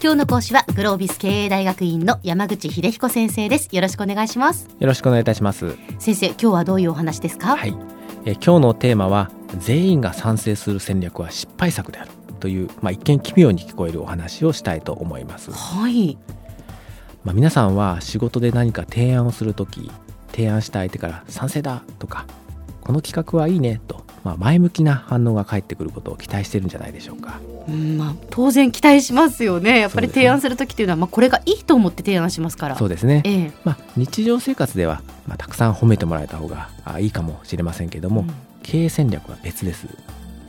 今日の講師はグロービス経営大学院の山口秀彦先生です。よろしくお願いします。よろしくお願いいたします。先生今日はどういうお話ですか？はい。え今日のテーマは全員が賛成する戦略は失敗作であるというまあ一見奇妙に聞こえるお話をしたいと思います。はい。まあ皆さんは仕事で何か提案をするとき提案した相手から賛成だとかこの企画はいいねとまあ、前向きな反応が返ってくることを期待してるんじゃないでしょうか。うんまあ、当然期待しますよね。やっぱり提案する時っていうのは、まあ、これがいいと思って提案しますから。そうですね。ええ、まあ、日常生活では、まあ、たくさん褒めてもらえた方があいいかもしれませんけども、うん、経営戦略は別です。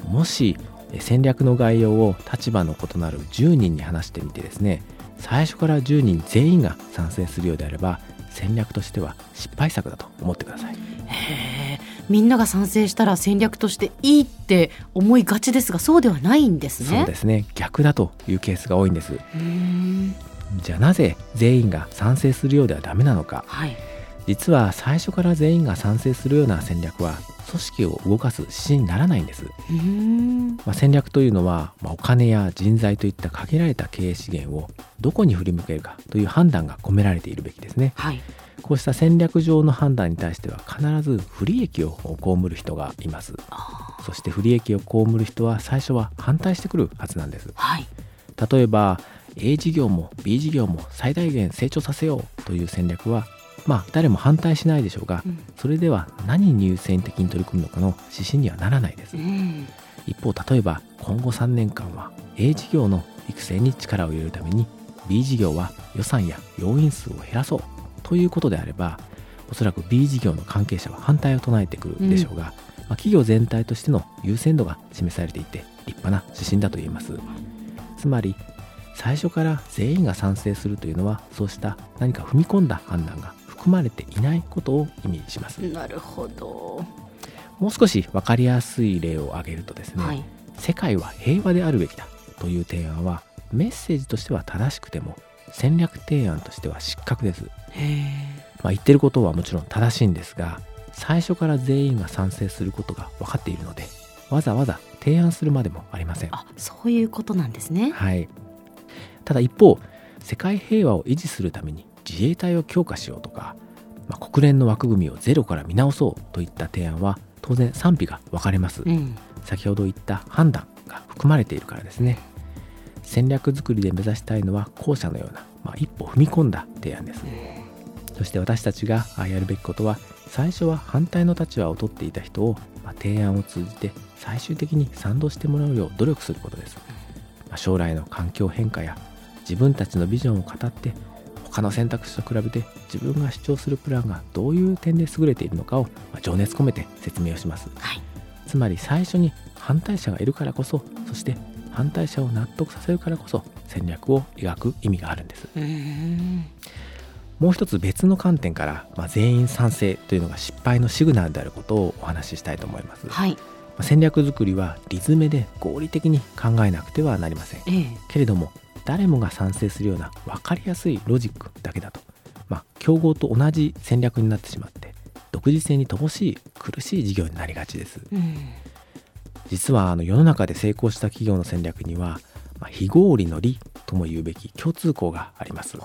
もし戦略の概要を立場の異なる10人に話してみてですね最初から10人全員が賛成するようであれば戦略としては失敗作だと思ってください。へえみんなが賛成したら戦略としていいって思いがちですがそうではないんですね。そうですね。逆だというケースが多いんです。じゃあなぜ全員が賛成するようではダメなのか、はい、実は最初から全員が賛成するような戦略は組織を動かす指針にならないんです、まあ、戦略というのは、まあ、お金や人材といった限られた経営資源をどこに振り向けるかという判断が込められているべきですね、はいこうした戦略上の判断に対しては必ず不利益を被る人がいます。そして不利益を被る人は最初は反対してくるはずなんです、はい、例えば A 事業も B 事業も最大限成長させようという戦略はまあ誰も反対しないでしょうが、うん、それでは何に優先的に取り組むのかの指針にはならないです、うん、一方例えば今後3年間は A 事業の育成に力を入れるために B 事業は予算や要員数を減らそうということであればおそらく B 事業の関係者は反対を唱えてくるでしょうが、うん、まあ、企業全体としての優先度が示されていて立派な指針だと言えます。つまり最初から全員が賛成するというのはそうした何か踏み込んだ判断が含まれていないことを意味します。なるほど。もう少し分かりやすい例を挙げるとですね、はい、世界は平和であるべきだという提案はメッセージとしては正しくても戦略提案としては失格です。まあ、言ってることはもちろん正しいんですが最初から全員が賛成することが分かっているのでわざわざ提案するまでもありません。あそういうことなんですね。はい、ただ一方世界平和を維持するために自衛隊を強化しようとか、まあ、国連の枠組みをゼロから見直そうといった提案は当然賛否が分かれます、うん、先ほど言った判断が含まれているからですね戦略作りで目指したいのは後者のような、まあ、一歩踏み込んだ提案です。そして私たちがやるべきことは最初は反対の立場を取っていた人を、まあ、提案を通じて最終的に賛同してもらうよう努力することです。まあ、将来の環境変化や自分たちのビジョンを語って他の選択肢と比べて自分が主張するプランがどういう点で優れているのかを、まあ、情熱込めて説明をします、はい、つまり最初に反対者がいるからこそそして反対者を納得させるからこそ戦略を描く意味があるんです。もう一つ別の観点から、まあ、全員賛成というのが失敗のシグナルであることをお話ししたいと思います。はい、まあ、戦略作りはリズムで合理的に考えなくてはなりません。ええ、けれども誰もが賛成するような分かりやすいロジックだけだと、まあ、競合と同じ戦略になってしまって独自性に乏しい苦しい事業になりがちです。うん実はあの世の中で成功した企業の戦略には、まあ、非合理の理とも言うべき共通項があります。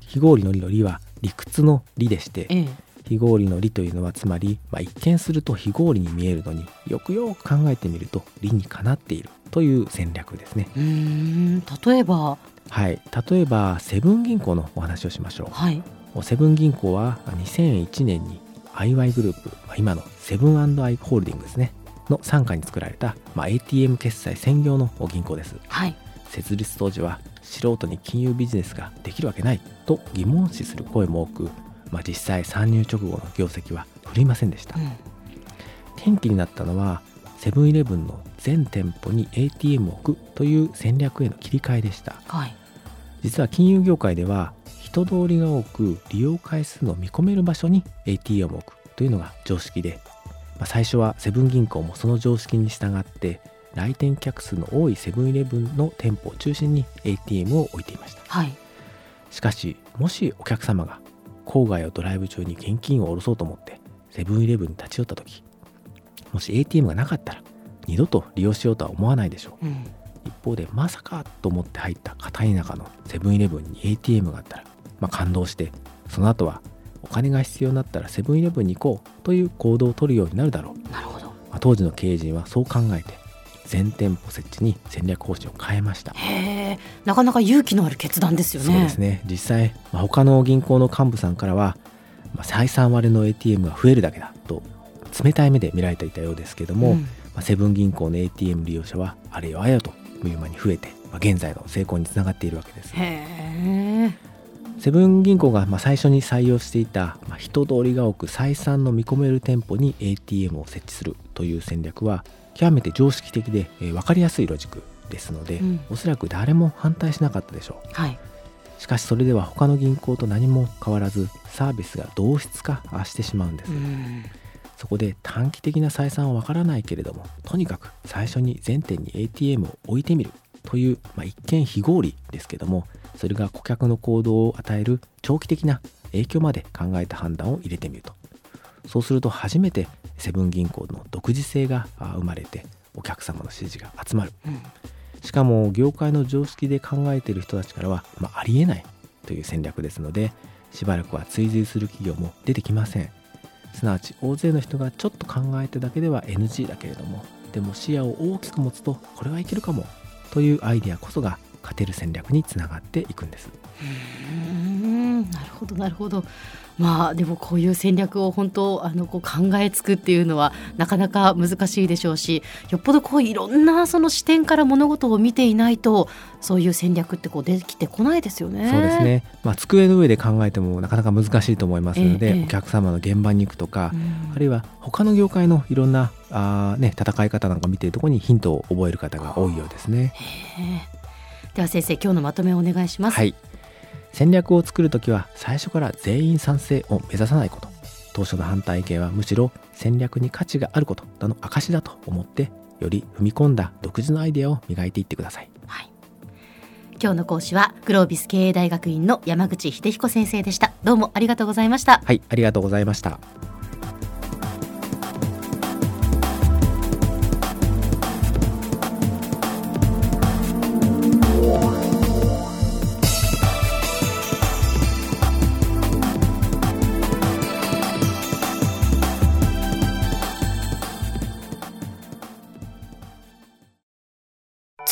非合理の理の理は理屈の理でして、ええ、非合理の理というのはつまり、まあ、一見すると非合理に見えるのによくよく考えてみると理にかなっているという戦略ですね。うん例えば？はい例えばセブン銀行のお話をしましょう。はい、セブン銀行は2001年に IY グループ、まあ、今のセブンアイ・ホールディングですねの傘下に作られた、まあ、ATM 決済専業の銀行です、はい、設立当時は素人に金融ビジネスができるわけないと疑問視する声も多く、まあ、実際参入直後の業績は振りませんでした、うん、転機になったのはセブンイレブンの全店舗に ATM を置くという戦略への切り替えでした、はい、実は金融業界では人通りが多く利用回数の見込める場所に ATM を置くというのが常識でまあ、最初はセブン銀行もその常識に従って来店客数の多いセブンイレブンの店舗を中心に ATM を置いていました、はい、しかしもしお客様が郊外をドライブ中に現金を下ろそうと思ってセブンイレブンに立ち寄った時もし ATM がなかったら二度と利用しようとは思わないでしょう、うん、一方でまさかと思って入った片田舎のセブンイレブンに ATM があったら、まあ、感動してその後はお金が必要になったらセブンイレブンに行こうという行動をとるようになるだろう。なるほど。まあ、当時の経営陣はそう考えて全店舗設置に戦略方針を変えました。へえなかなか勇気のある決断ですよね。そうですね。実際、まあ、他の銀行の幹部さんからは、まあ、採算割れの ATM が増えるだけだと冷たい目で見られていたようですけども、うん。まあ、セブン銀行の ATM 利用者はあれよあれよという間に増えて、まあ、現在の成功につながっているわけです。へえセブン銀行がまあ最初に採用していた、まあ、人通りが多く採算の見込める店舗に ATM を設置するという戦略は極めて常識的で、えー分かりやすいロジックですので、うん。おそらく誰も反対しなかったでしょう。はい。しかしそれでは他の銀行と何も変わらずサービスが同質化してしまうんです、うん。そこで短期的な採算はわからないけれどもとにかく最初に全店に ATM を置いてみるという、まあ、一見非合理ですけどもそれが顧客の行動を与える長期的な影響まで考えた判断を入れてみると。そうすると初めてセブン銀行の独自性があ生まれてお客様の支持が集まる。うん。しかも業界の常識で考えている人たちからは、まあ、ありえないという戦略ですのでしばらくは追随する企業も出てきません。すなわち大勢の人がちょっと考えただけでは NG だけれどもでも視野を大きく持つとこれはいけるかもというアイデアこそが勝てる戦略につながっていくんですうんなるほどなるほどまあでもこういう戦略を本当あのこう考えつくっていうのはなかなか難しいでしょうしよっぽどこういろんなその視点から物事を見ていないとそういう戦略ってこう出てきてこないですよね。そうです。ね、まあ、机の上で考えてもなかなか難しいと思いますので、ええお客様の現場に行くとか、うんあるいは他の業界のいろんなあー、ね、戦い方なんか見ているところにヒントを覚える方が多いようですね。へえでは先生今日のまとめをお願いします。はい戦略を作るときは最初から全員賛成を目指さないこと当初の反対意見はむしろ戦略に価値があることの証だと思ってより踏み込んだ独自のアイデアを磨いていってくださいはい。今日の講師はグロービス経営大学院の山口秀彦先生でした。どうもありがとうございました。はいありがとうございました